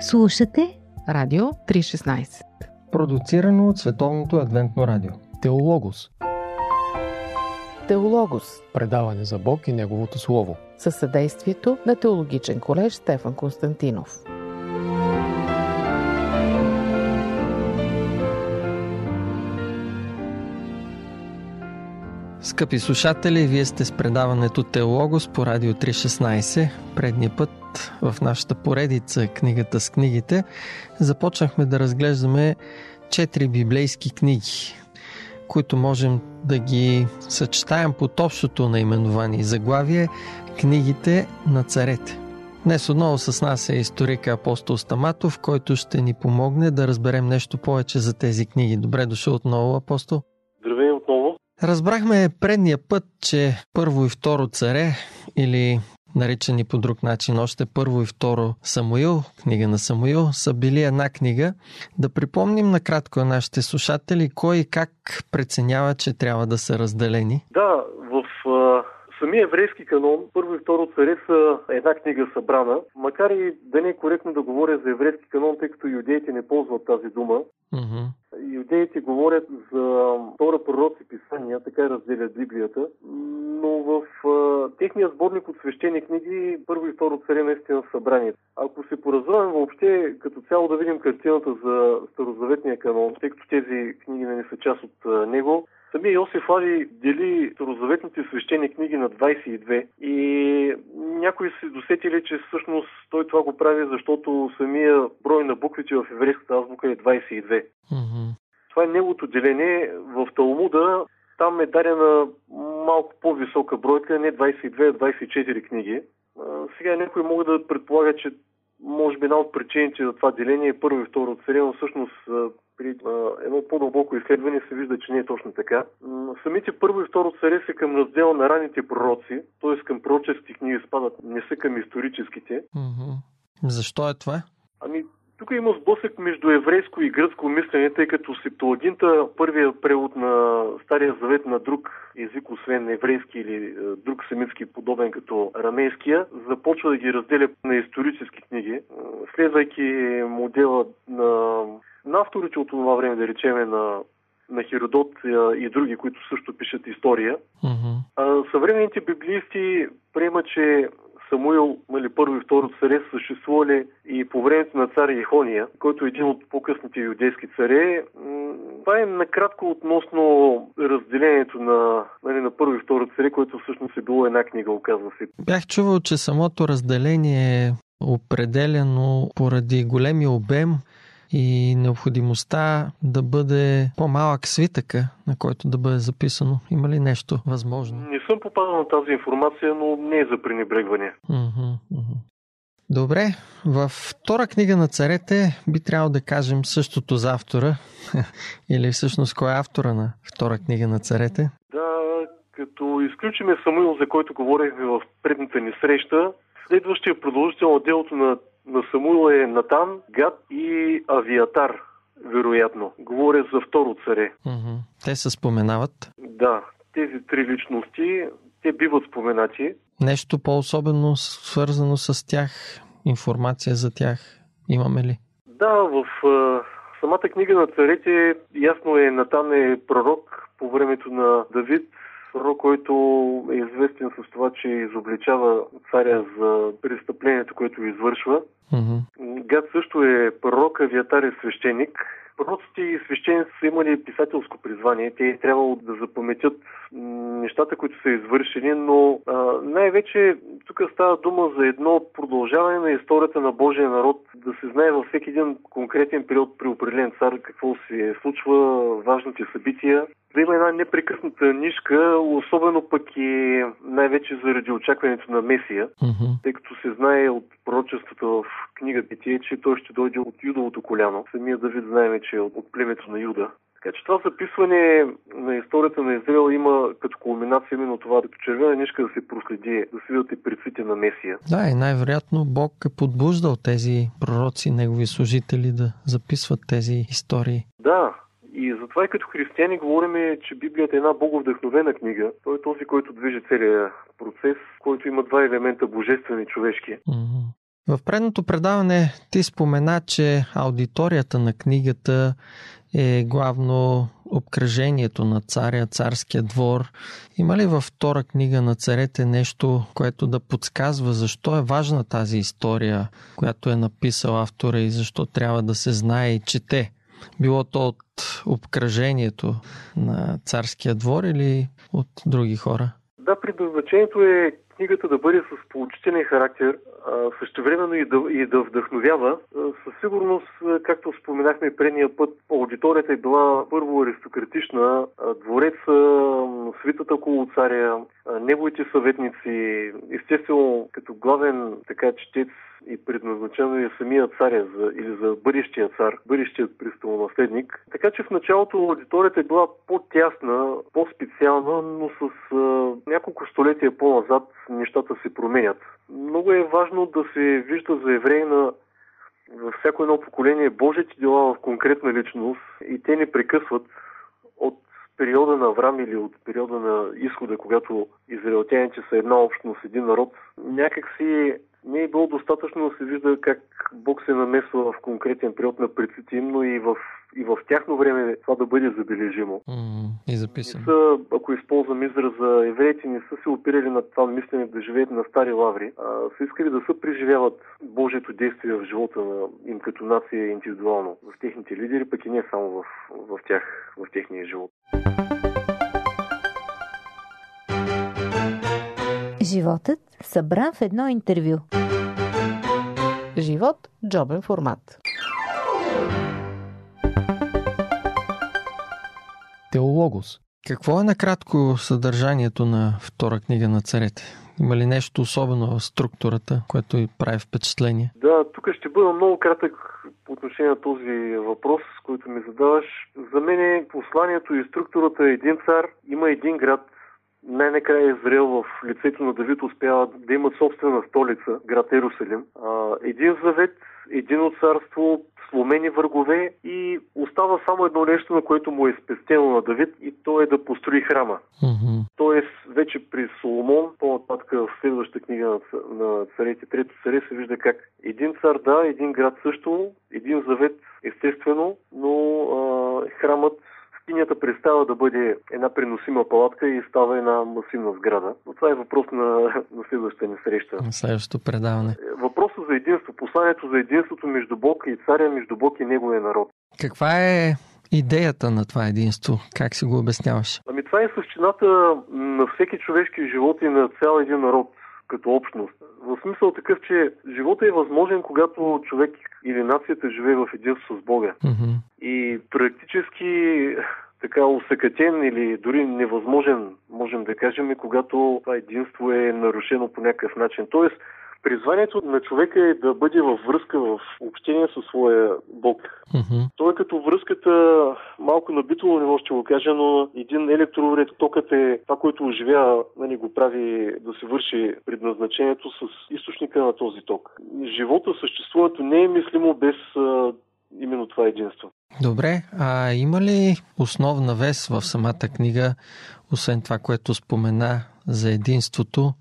Слушате Радио 316 Продуцирано от Световното адвентно радио. Теологос. Теологос. Предаване за Бог и Неговото Слово. Със съдействието на Теологичен колеж Стефан Константинов. Скъпи слушатели, вие сте с предаването Теологос по Радио 316. Предния път в нашата поредица Книгата с книгите започнахме да разглеждаме четири библейски книги, които можем да ги съчетаем под общото наименование и заглавие Книгите на царете. Днес отново с нас е историка апостол Стаматов, който ще ни помогне да разберем нещо повече за тези книги. Добре дошъл отново, апостол. Разбрахме предния път, че първо и второ царе, или наричани по друг начин още първо и второ Самуил, книга на Самуил, са били една книга. Да припомним накратко на нашите слушатели кой и как преценява, че трябва да са разделени. Да, в самия еврейски канон, първо и второ царе са една книга събрана. Макар и да не е коректно да говоря за еврейски канон, тъй като юдеите не ползват тази дума. Мгм. Юдеите говорят за втора пророци писания, така разделят Библията, но в а, техния сборник от свещени книги първо и второ царе наистина са събрани. Ако се поразровим въобще като цяло да видим картината за старозаветния канон, тъй като тези книги не са част от а, него, Самия Йосиф Ари дели старозаветните свещени книги на 22 и някои се досетили, че всъщност той това го прави, защото самия брой на буквите в еврейската азбука е 22. Мгм. Това е неговото деление. В Талмуда там е дадена малко по-висока бройка, не 22, а 24 книги. А, Сега някои могат да предполагат, че може би една от причините за това деление е първо и второ царе, но всъщност при едно по-дълбоко изследване се вижда, че не е точно така. Самите първо и второ царе са към раздела на ранните пророци, т.е. към пророческите книги спадат, не са към историческите. Мгм. Защо е това? Ами, тук има сблъсък между еврейско и гръцко мислене, тъй като Септуагинта, първият превод на Стария завет на друг език, освен еврейски или е, друг семитски, подобен като арамейския, започва да ги разделя на исторически книги, е, следвайки модела на, на авторите от това време, да речеме на на Херодот и други, които също пишат история. Мгм. А, съвременните библисти приемат, че Самуил, нали, първо и второ царе са съществували и по времето на цар Ехония, който е един от по-късните юдейски царе. Това е накратко относно разделението на, нали, на първо и второ царе, което всъщност е било една книга, оказва се. Бях чувал, че самото разделение е определено поради големия обем и необходимостта да бъде по-малък свитъка, на който да бъде записано. Има ли нещо възможно? Не съм попадал на тази информация, но не е за пренебрегване. Добре, във втора книга на царете би трябвало да кажем същото за автора. Или всъщност кой е автора на втора книга на царете? Да, като изключиме Самуил, за който говорихме в предната ни среща, следващия продължител на делото на, на Самуил е Натан, Гад и Авиатар, вероятно. Говоря за второ царе. Мгм. Те се споменават. Да, тези три личности, те биват споменати. Нещо по-особено свързано с тях, информация за тях имаме ли? Да, в самата книга на царете ясно е, Натан е пророк по времето на Давид, пророк, който е известен с това, че изобличава царя за престъплението, което извършва. Мгм. Гад също е пророк, Авиатар е свещеник. Пророците и свещеници са имали писателско призвание. Те е трябвало да запаметят м, нещата, които са извършени, но най-вече тук става дума за едно продължаване на историята на Божия народ, да се знае във всеки един конкретен период при определен цар какво се случва, важните събития. Да има една непрекъсната нишка, особено пък и най-вече заради очакването на Месия Мгм. тъй като се знае от пророчествата в книга Битие, че той ще дойде от Юдовото коляно. Самия Давид знаеме, че е от племето на Юда. Така че това записване на историята на Израел има като кулминация именно това, като червена нишка да се проследи, да се видят и предците на Месия. Да, и най-вероятно Бог е подбуждал тези пророци, негови служители да записват тези истории. Да, и затова и като християни говорим, че Библията е една боговдъхновена книга. Той е този, който движи целият процес, който има два елемента божествени и човешки. В предното предаване ти спомена, че аудиторията на книгата е главно обкръжението на царя, царския двор. Има ли във втора книга на царете нещо, което да подсказва защо е важна тази история, която е написал автора и защо трябва да се знае и чете? Било то от обкръжението на царския двор или от други хора? Да, предназначението е книгата да бъде с поучителен характер, същевременно и да, и да вдъхновява. Със сигурност, както споменахме предния път, аудиторията е била първо аристократична, двореца, свитата около царя, неговите съветници, естествено като главен така четец и предназначено е самия царя за, или за бъдещия цар, бъдещият престолонаследник. Така че в началото аудиторията е била по-тясна, по-специална, но с а, няколко столетия по-назад нещата се променят. Много е важно да се вижда за евреи на във всяко едно поколение Божите дела в конкретна личност и те не прекъсват от периода на Аврам или от периода на изхода, когато израелтяните са една общност, един народ, някак си не е било достатъчно да се вижда как Бог се намесва в конкретен период на предците им, но и в, и в тяхно време това да бъде забележимо. Mm, и записано. са, ако използвам израза, евреите не са се опирали на това мислене да живеят на стари лаври, а са искали да се преживяват Божието действие в живота на им като нация индивидуално, в техните лидери, пък и не само в, в тях, в техния живот. Животът събран в едно интервю. Живот – джобен формат. Теологос. Какво е накратко съдържанието на втора книга на царете? Има ли нещо особено в структурата, което и прави впечатление? Да, тук ще бъда много кратък по отношение на този въпрос, който ми задаваш. За мен посланието и структурата е един цар, има един град, най-накрая Израел в лицето на Давид успява да имат собствена столица, град Ерусалим. Един завет, едино царство, сломени врагове и остава само едно нещо, на което му е спестено на Давид и то е да построи храма. Mm-hmm. Тоест, вече при Соломон, по-нататък в следващата книга на, на царете, трето царе, се вижда как един цар да, един град също, един завет естествено, но а, храмът Синята представа да бъде една преносима палатка и става една масивна сграда. Но това е въпрос на, на следващата ни среща. На следващото предаване. Е, въпросът за единство, посланието за единството между Бог и царя, между Бог и неговия народ. Каква е идеята на това единство? Как си го обясняваш? Ами това е същината на всеки човешки живот и на цял един народ като общност. В смисъл такъв, че живота е възможен, когато човек или нацията живее в единство с Бога. Mm-hmm. И практически така усъкътен или дори невъзможен, можем да кажем, когато това единство е нарушено по някакъв начин. Тоест, призванието на човека е да бъде във връзка, в общение със своя Бог. Mm-hmm. Той е като връзката, малко на битово ниво ще го кажа, но един електроуред, токът е това, което оживява, нали, го прави да се върши предназначението с източника на този ток. Живота, съществуването не е мислимо без а, именно това единство. Добре, а има ли основна вес в самата книга, освен това, което спомена за единството,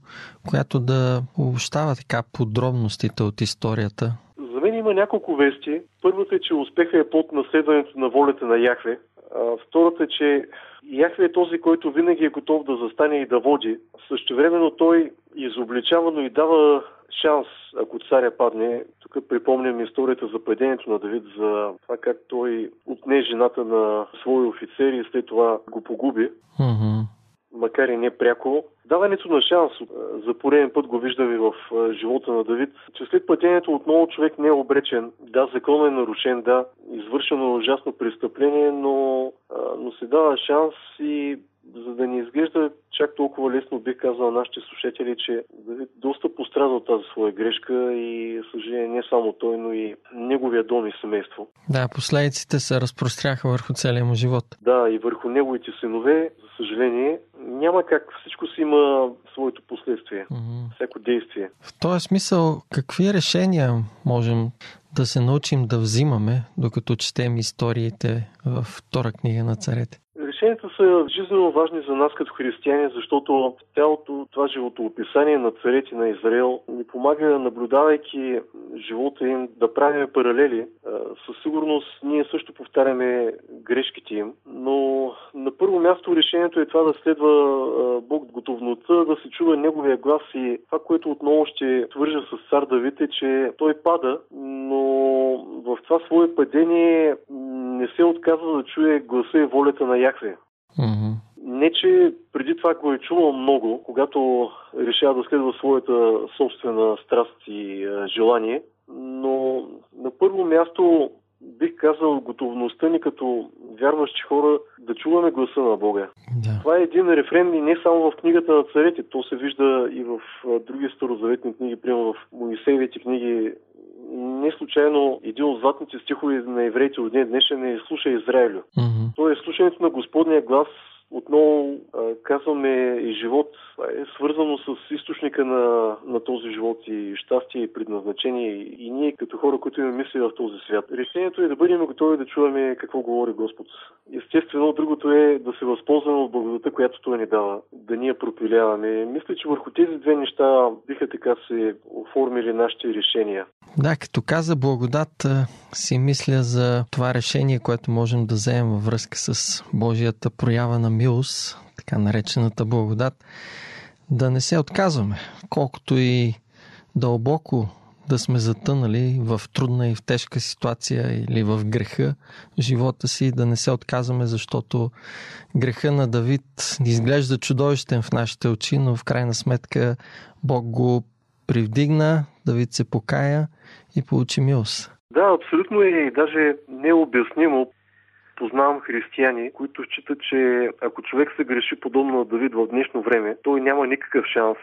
която да обощава така подробностите от историята? За мен има няколко вести. Първата е, че успеха е под наследването на волята на Яхве. А, втората е, че Яхве е този, който винаги е готов да застане и да води. Същевременно той изобличава, но и дава шанс, ако царя падне. Тук припомням историята за падението на Давид, за това как той отне жената на свои офицери и след това го погуби. Mm-hmm. Макар и не пряко. Даването на шанс за пореден път го виждаме в живота на Давид, че след падението отново човек не е обречен. Да, законът е нарушен, да, извършено е ужасно престъпление, но, но се дава шанс и за да не изглежда чак толкова лесно, бих казал на нашите слушатели, че Давид доста пострада от тази своя грешка и, съжаление, не само той, но и неговия дом и семейство. Да, последиците се разпростряха върху целия му живот. Да, и върху неговите синове, за съжаление, няма как. Всичко си има своето последствие, mm-hmm. всяко действие. В този смисъл, какви решения можем да се научим да взимаме, докато четем историите във втора книга на царете? Решенията са жизненно важни за нас като християни, защото цялото това животоописание на царете на Израел ни помага, наблюдавайки живота им, да правим паралели. Със сигурност ние също повтаряме грешките им, но на първо място решението е това да следва Бог готовността, да се чува Неговия глас и това, което отново ще твържа с цар Давид е, че той пада, но в това свое падение не се отказва да чуе гласа и волята на Яхве. Mm-hmm. Не, че преди това го е чувал много, когато решава да следва своята собствена страст и желание, но на първо място бих казал готовността ни като вярващи хора да чуваме гласа на Бога. Да. Това е един рефрен и не само в книгата на царете, то се вижда и в други старозаветни книги, примерно в Моисеевите книги. Не случайно един от златните стихове на евреите от днес днешен е слушай Израилю. Mm-hmm. То е слушането на Господния глас отново казваме и живот е свързано с източника на, на този живот и щастие и предназначение и ние като хора, които имаме мисли в този свят. Решението е да бъдем готови да чуваме какво говори Господ. Естествено, другото е да се възползваме от благодата, която Той ни дава, да ние пропиляваме. Мисля, че върху тези две неща биха така се оформили нашите решения. Да, като каза благодат, си мисля за това решение, което можем да вземем във връзка с Божията проява на милост, така наречената благодат, да не се отказваме, колкото и дълбоко да сме затънали в трудна и в тежка ситуация или в греха в живота си, да не се отказваме, защото греха на Давид изглежда чудовищен в нашите очи, но в крайна сметка Бог го привдигна, Давид се покая и получи милост. Да, абсолютно е и даже необяснимо познавам християни, които считат, че ако човек се греши подобно на Давид в днешно време, той няма никакъв шанс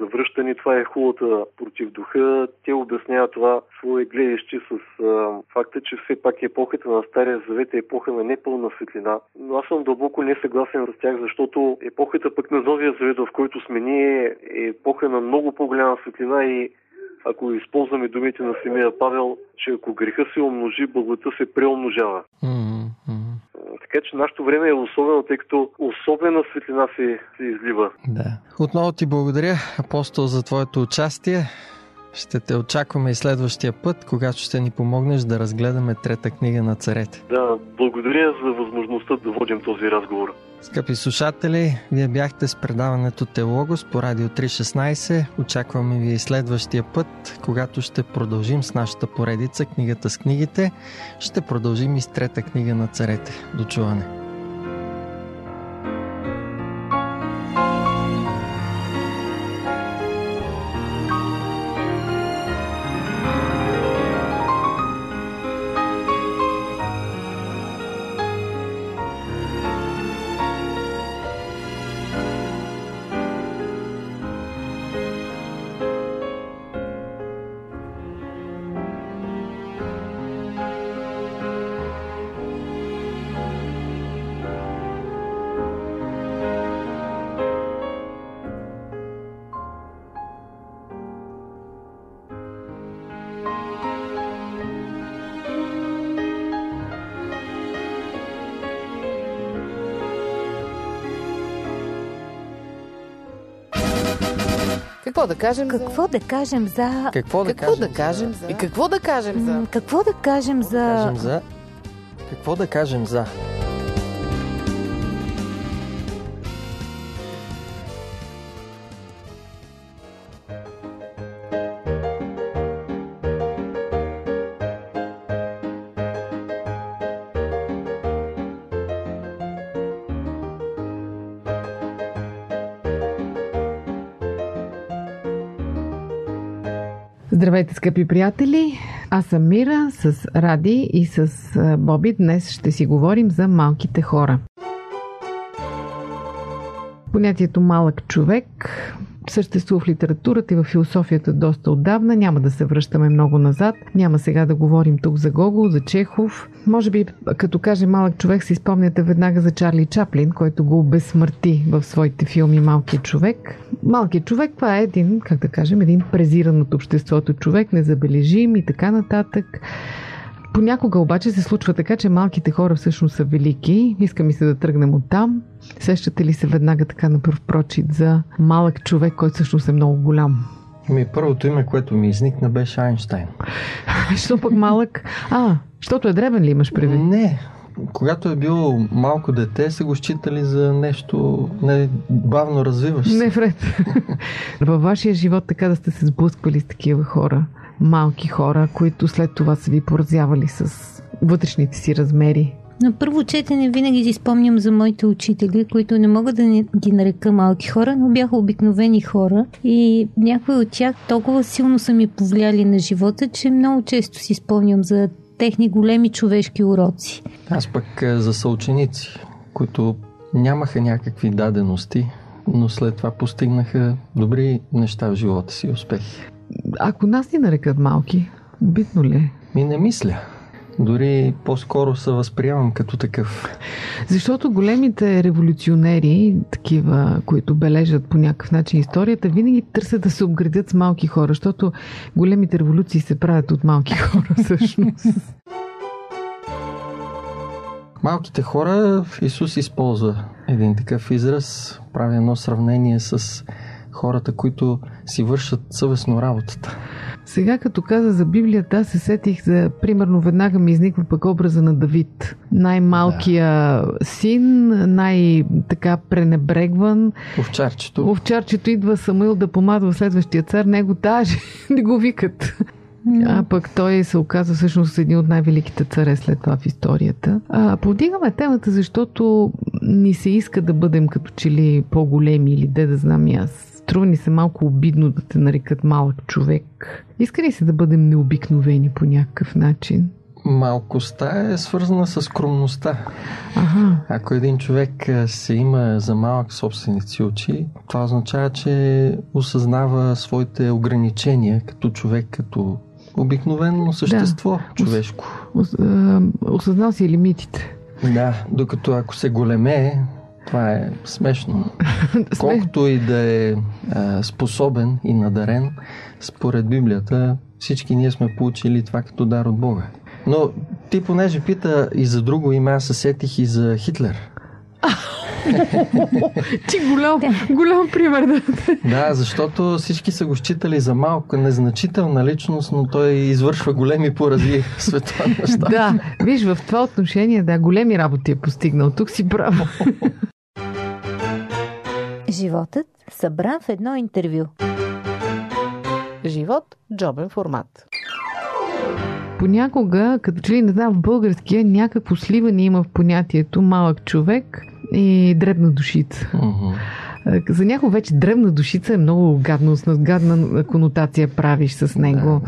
за връщане. Това е хубавата против духа. Те обясняват това свое гледаще с а, факта, че все пак епохата на Стария Завет е епоха на непълна светлина. Но аз съм дълбоко несъгласен с тях, защото епохата пък на Новия Завет, в който сме ние, е епоха на много по-голяма светлина и ако използваме думите на Семия Павел, че ако греха се умножи, благодата се преумножава. Mm-hmm. Така че нашето време е особено, тъй като особена светлина се, се излива. Да. Отново ти благодаря, апостол, за твоето участие. Ще те очакваме и следващия път, когато ще ни помогнеш да разгледаме трета книга на царете. Да, благодаря за възможността да водим този разговор. Скъпи слушатели, вие бяхте с предаването Телогос по Радио 316. Очакваме ви и следващия път, когато ще продължим с нашата поредица Книгата с книгите. Ще продължим и с трета книга на царете. До чуване! Какво да кажем Какво за... да кажем за... Какво да какво кажем, да кажем за... за... И какво да кажем за... Какво да кажем за... Кажем за... Какво да кажем за... Здравейте, скъпи приятели! Аз съм Мира с Ради и с Боби. Днес ще си говорим за малките хора. Понятието малък човек съществува в литературата и в философията доста отдавна. Няма да се връщаме много назад. Няма сега да говорим тук за Гогол, за Чехов. Може би, като каже малък човек, си спомняте веднага за Чарли Чаплин, който го обезсмърти в своите филми Малкият човек. Малкият човек, това е един, как да кажем, един презиран от обществото човек, незабележим и така нататък. Понякога обаче се случва така, че малките хора всъщност са велики. Иска ми се да тръгнем от там. Сещате ли се веднага така на пръв прочит за малък човек, който всъщност е много голям? Ми, първото име, което ми изникна, беше Айнштайн. Що пък малък? А, защото е дребен ли имаш предвид? Не. Когато е бил малко дете, са го считали за нещо не, бавно развиващо. Не вред. Във вашия живот така да сте се сблъсквали с такива хора, малки хора, които след това са ви поразявали с вътрешните си размери. На първо четене винаги си спомням за моите учители, които не мога да не ги нарека малки хора, но бяха обикновени хора и някои от тях толкова силно са ми повлияли на живота, че много често си спомням за техни големи човешки уроци. Аз пък е, за съученици, които нямаха някакви дадености, но след това постигнаха добри неща в живота си, успехи. Ако нас ни нарекат малки, обидно ли е? Ми не мисля. Дори по-скоро се възприемам като такъв. Защото големите революционери, такива, които бележат по някакъв начин историята, винаги търсят да се обградят с малки хора, защото големите революции се правят от малки хора всъщност. Малките хора, Исус използва един такъв израз, прави едно сравнение с хората, които си вършат съвестно работата. Сега като каза за Библията, аз се сетих за, примерно, веднага ми изниква пък образа на Давид. Най-малкия да. син, най-така пренебрегван. Овчарчето. Овчарчето идва Самуил да помазва следващия цар, него даже не го викат. А пък той се оказа всъщност един от най-великите царе след това в историята. А, повдигаме темата, защото ни се иска да бъдем като че ли по-големи или де да знам и аз. Струва ни се малко обидно да те нарекат малък човек. Иска ли се да бъдем необикновени по някакъв начин? Малкостта е свързана с скромността. Ага. Ако един човек се има за малък собственици си очи, това означава, че осъзнава своите ограничения като човек, като обикновено същество да. човешко. Осъзнал си лимитите. Да, докато ако се големее, това е смешно. Колкото и да е а, способен и надарен, според Библията всички ние сме получили това като дар от Бога. Но ти понеже пита и за друго име, аз се сетих и за Хитлер. Ти голям, голям пример да. Да, защото всички са го считали за малко незначителна личност, но той извършва големи порази в света неща. Да, виж, в това отношение, да, големи работи е постигнал. Тук си право. Животът събран в едно интервю. Живот – джобен формат. Понякога, като че ли не знам в българския, някакво сливане има в понятието малък човек и дребна душица. Uh-huh. За някой вече древна душица е много гадно, с гадна конотация правиш с него.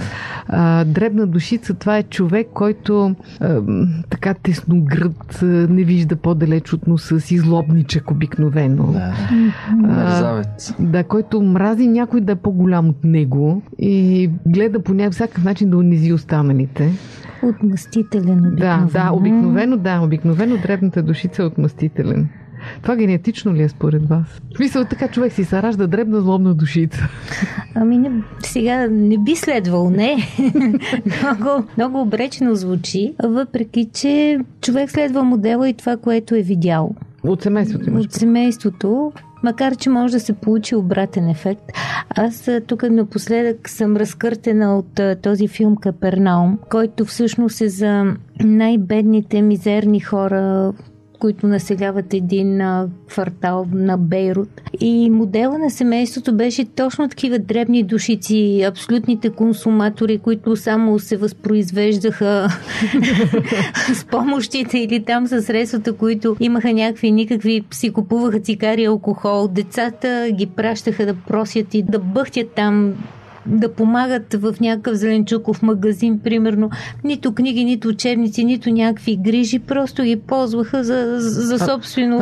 Да. дребна душица, това е човек, който а, така тесногръд, не вижда по-далеч от носа си, злобничък обикновено. Да. Мерзавец. Да, който мрази някой да е по-голям от него и гледа по някакъв начин да унизи останалите. Отмъстителен обикновено. Да, да, обикновено, да, обикновено дребната душица е отмъстителен. Това генетично ли е според вас? Смисъл така човек си се ражда дребна злобна душица. Ами не, сега не би следвал, не. много, много обречено звучи, въпреки че човек следва модела и това, което е видял. От семейството имаш. От семейството, макар че може да се получи обратен ефект. Аз тук напоследък съм разкъртена от този филм Капернаум, който всъщност е за най-бедните, мизерни хора, които населяват един а, квартал на Бейрут. И модела на семейството беше точно такива дребни душици, абсолютните консуматори, които само се възпроизвеждаха с помощите или там с средствата, които имаха някакви никакви, си купуваха цигари, алкохол. Децата ги пращаха да просят и да бъхтят там да помагат в някакъв зеленчуков магазин, примерно. Нито книги, нито учебници, нито някакви грижи, просто ги ползваха за, за собствено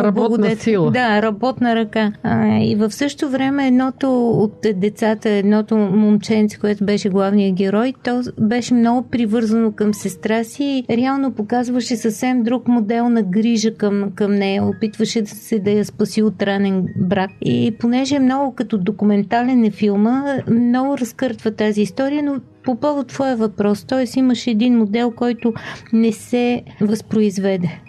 сила. Да, работна ръка. А, и в същото време едното от децата, едното момченце, което беше главният герой, то беше много привързано към сестра си и реално показваше съвсем друг модел на грижа към, към нея. Опитваше да се да я спаси от ранен брак. И понеже е много като документален е филма, много разкъртва тази история, но по повод твоя въпрос, т.е. имаш един модел, който не се възпроизведе.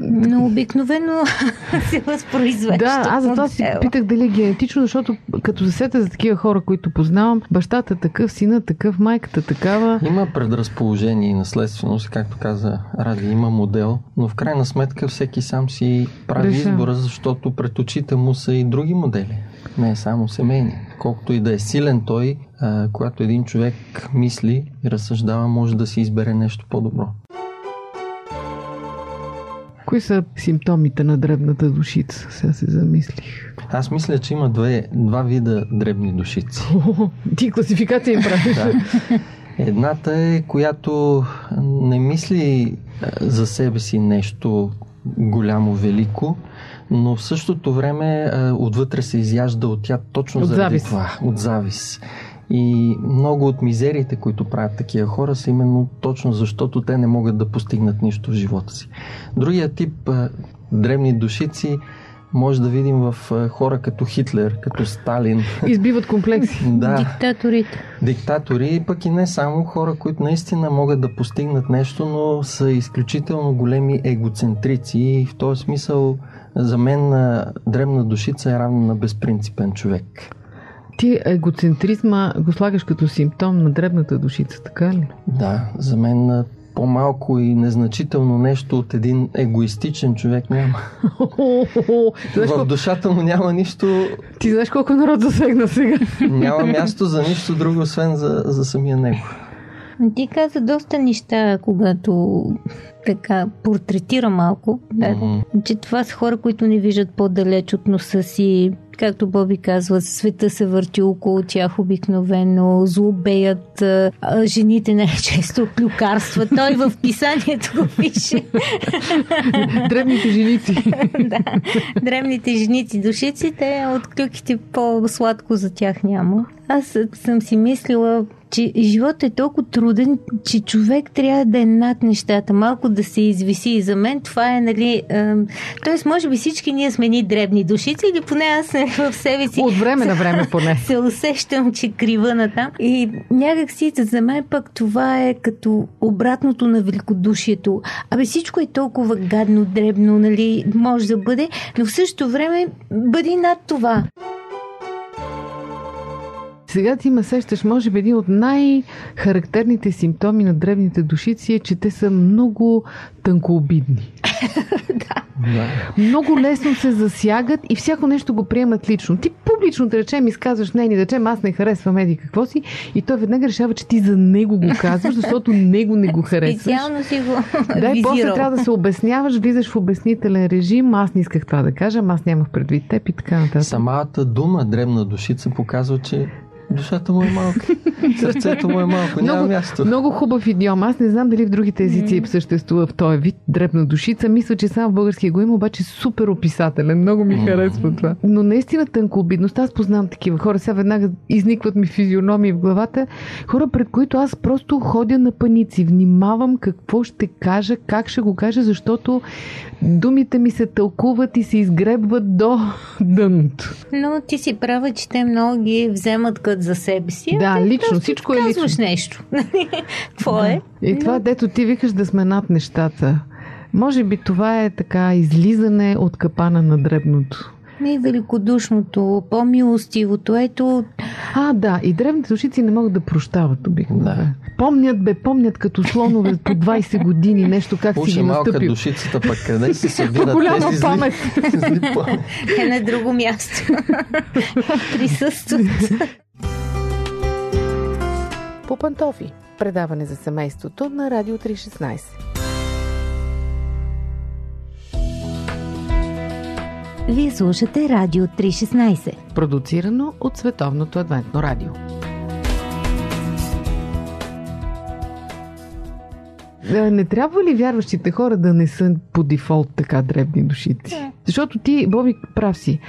Но обикновено се възпроизвежда. Да, аз за това си питах дали е генетично, защото като се сета за такива хора, които познавам, бащата такъв, сина такъв, майката такава. Има предразположение и наследственост, както каза Ради, има модел, но в крайна сметка всеки сам си прави Реша. избора, защото пред очите му са и други модели. Не е само семейни. Колкото и да е силен той, когато един човек мисли и разсъждава, може да си избере нещо по-добро. Кои са симптомите на дребната душица? Сега се замислих. Аз мисля, че има две, два вида дребни душици. О, ти класификация им правиш. Да. Едната е, която не мисли а, за себе си нещо голямо, велико, но в същото време а, отвътре се изяжда от тя точно От заради завист. това. От завис. И много от мизериите, които правят такива хора, са именно точно защото те не могат да постигнат нищо в живота си. Другия тип древни душици може да видим в хора като Хитлер, като Сталин. Избиват комплекси. Да, Диктаторите. диктатори, пък и не само хора, които наистина могат да постигнат нещо, но са изключително големи егоцентрици и в този смисъл за мен древна душица е равна на безпринципен човек. Ти егоцентризма го слагаш като симптом на дребната душица, така ли? Да, за мен по-малко и незначително нещо от един егоистичен човек няма. В душата му няма нищо, ти знаеш колко народ засегна сега? няма място за нищо друго, освен за, за самия него. Ти каза доста неща, когато така портретира малко. Да, Мгм. че това са хора, които не виждат по-далеч от носа си. Както Боби казва, света се върти около тях обикновено, злобеят, а, жените най-често клюкарства. Той в писанието го пише. Дребните женици. да. Древните женици душици, те от клюките по-сладко за тях няма. Аз съм си мислила, че животът е толкова труден, че човек трябва да е над нещата, малко да се извиси. И за мен това е, нали... Е, Тоест, може би всички ние сме ни дребни душици, или поне аз в себе си От време на време поне. се усещам, че крива на там. И някак си за мен пък това е като обратното на великодушието. Абе всичко е толкова гадно, дребно, нали, може да бъде, но в същото време бъди над това. Сега ти ме сещаш, може би един от най-характерните симптоми на древните душици е, че те са много тънкообидни. Да. Много лесно се засягат и всяко нещо го приемат лично. Ти публично, да речем, изказваш мнение, да речем, аз не харесвам еди какво си и той веднага решава, че ти за него го казваш, защото него не го харесваш. Специално си го Да, и после трябва да се обясняваш, влизаш в обяснителен режим, аз не исках това да кажа, аз нямах предвид теб и така нататък. Самата дума дребна душица показва, че душата му е малка. Сърцето му е малко, няма Много- място. Много хубав идиом. Аз не знам дали в другите езици съществува в този вид дребна душица. Мисля, че само в българския го има, обаче супер описателен. Много ми харесва това. Но наистина тънкообидност. Аз познавам такива хора. Сега веднага изникват ми физиономии в главата. Хора, пред които аз просто ходя на паници. Внимавам какво ще кажа, как ще го кажа, защото думите ми се тълкуват и се изгребват до дъното. Но ти си права, че те много ги вземат като за себе си. Да, а лично, всичко е казваш лично. нещо. Какво е? И това, дето ти викаш да сме над нещата. Може би това е така излизане от капана на дребното. И великодушното, по-милостивото. Ето, А, да, и древните душици не могат да прощават обикновено. Да. Помнят, бе, помнят като слонове по 20 години нещо, как си Уж ги е малка настъпил. душицата, пък къде се събират Голяма тези памет. зли, зли пламен? е на друго място. Присъстват. По пантофи. Предаване за семейството на Радио 316. Вие слушате Радио 316. Продуцирано от Световното адвентно радио. Е, Не трябва ли вярващите хора да не са по дефолт така дребни душици? Защото ти, Боби, прав си.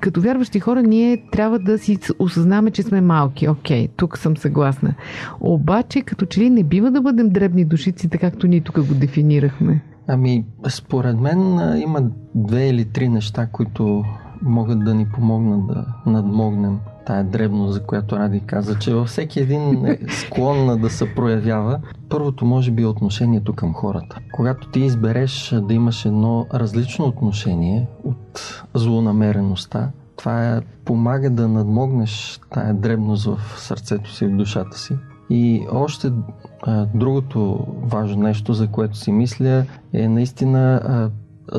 Като вярващи хора, ние трябва да си осъзнаме, че сме малки. Окей, тук съм съгласна. Обаче, като че ли не бива да бъдем дребни душици, така както ние тук го дефинирахме. Ами, според мен има две или три неща, които могат да ни помогнат да надмогнем тая дребност, за която Ради каза, че във всеки един е склонна да се проявява. Първото може би е отношението към хората. Когато ти избереш да имаш едно различно отношение от злонамереността, това е, помага да надмогнеш тая дребност в сърцето си, в душата си. И още а, другото важно нещо, за което си мисля, е наистина а,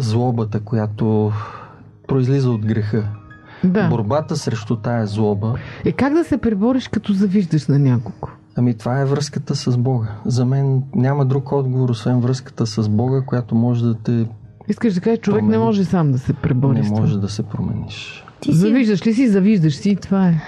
злобата, която произлиза от греха. Да. Борбата срещу тая злоба. Е как да се пребориш, като завиждаш на някого? Ами това е връзката с Бога. За мен няма друг отговор, освен връзката с Бога, която може да те... Искаш да кажеш, човек не Промени. може сам да се пребори Не може да се промениш. Ти си Завиждаш ли си, завиждаш си, това е.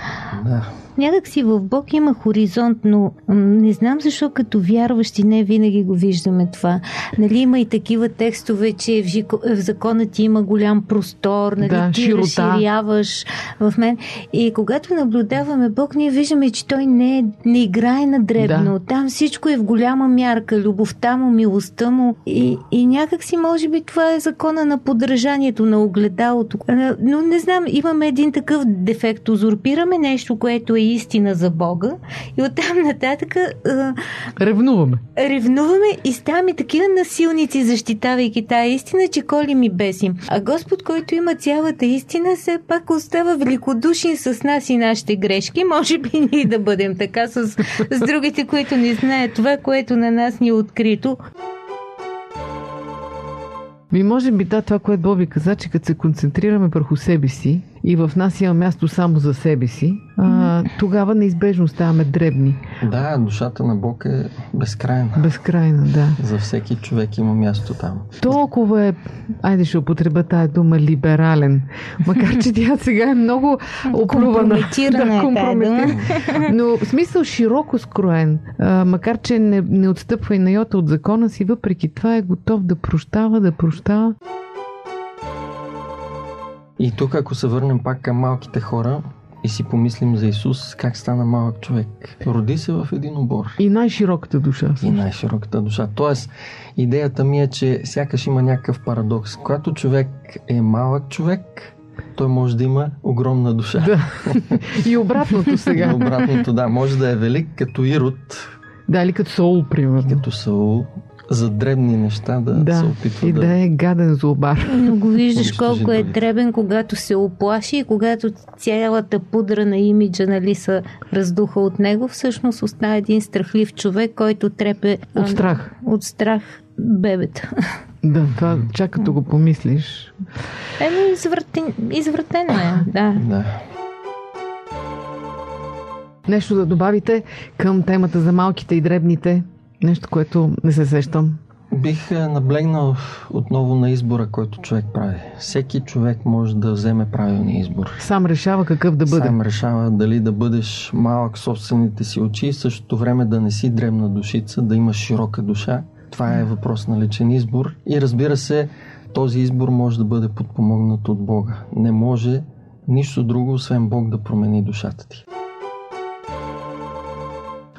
Да. Някак си в Бог има хоризонт, но не знам защо като вярващи не винаги го виждаме това. Нали има и такива текстове, че в, жико, в закона ти има голям простор, нали Да, ти широта. разширяваш в мен. И когато наблюдаваме Бог, ние виждаме, че Той не, е, не играе на дребно. Да. Там всичко е в голяма мярка. Любовта му, милостта му. И, и някак си, може би, това е закона на подражанието, на огледалото. А, Но не знам, имаме един такъв дефект. Узурпираме нещо, което е истина за Бога и оттам нататък а, Ревнуваме. ревнуваме и ставаме такива насилници, защитавайки тая истина, че коли ми бесим. А Господ, който има цялата истина, все пак остава великодушен с нас и нашите грешки. Може би ние да бъдем така с, с другите, които не знаят това, което на нас ни е открито. Ми може би да, това, което Боби каза, че като се концентрираме върху себе си и в нас има място само за себе си, а, тогава неизбежно ставаме дребни. Да, душата на Бог е безкрайна. Безкрайна, да. За всеки човек има място там. Толкова е, айде ще употреба тая дума, либерален. Макар, че тя сега е много оплювана. Компрометирана е тая компрометирана. Но в смисъл широко скроен. А, макар, че не, не отстъпва и на йота от закона си, въпреки това е готов да прощава, да прощава. И тук, ако се върнем пак към малките хора и си помислим за Исус, как стана малък човек. Роди се в един обор. И най-широката душа. И най-широката душа. Тоест, идеята ми е, че сякаш има някакъв парадокс. Когато човек е малък човек, той може да има огромна душа. Да. И обратното И сега. обратното, да, може да е велик като Ирод, Да, или като Соул, примерно. като Саул, за дребни неща да, се Да, опитва и да е гаден злобар. Но го виждаш колко е дребен, когато се оплаши и когато цялата пудра на имиджа нали, са раздуха от него, всъщност остава един страхлив човек, който трепе От страх. от страх бебета. Да, това чак като го помислиш. Еми, извратен, извратено е, да. Да. Нещо да добавите към темата за малките и дребните? Нещо, което не се сещам. Бих е, наблегнал отново на избора, който човек прави. Всеки човек може да вземе правилния избор. Сам решава какъв да бъде. Сам решава дали да бъдеш малък собствените си очи и същото време да не си дребна душица, да имаш широка душа. Това е въпрос на личен избор. И разбира се, този избор може да бъде подпомогнат от Бога. Не може нищо друго, освен Бог да промени душата ти.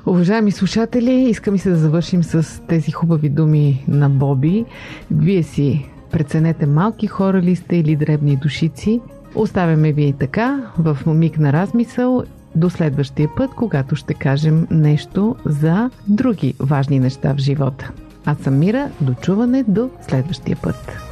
Уважаеми слушатели, искам се да завършим с тези хубави думи на Боби. Вие си преценете малки хора ли сте или дребни душици. Оставяме ви и така в миг на размисъл до следващия път, когато ще кажем нещо за други важни неща в живота. Аз съм Мира, до чуване до следващия път.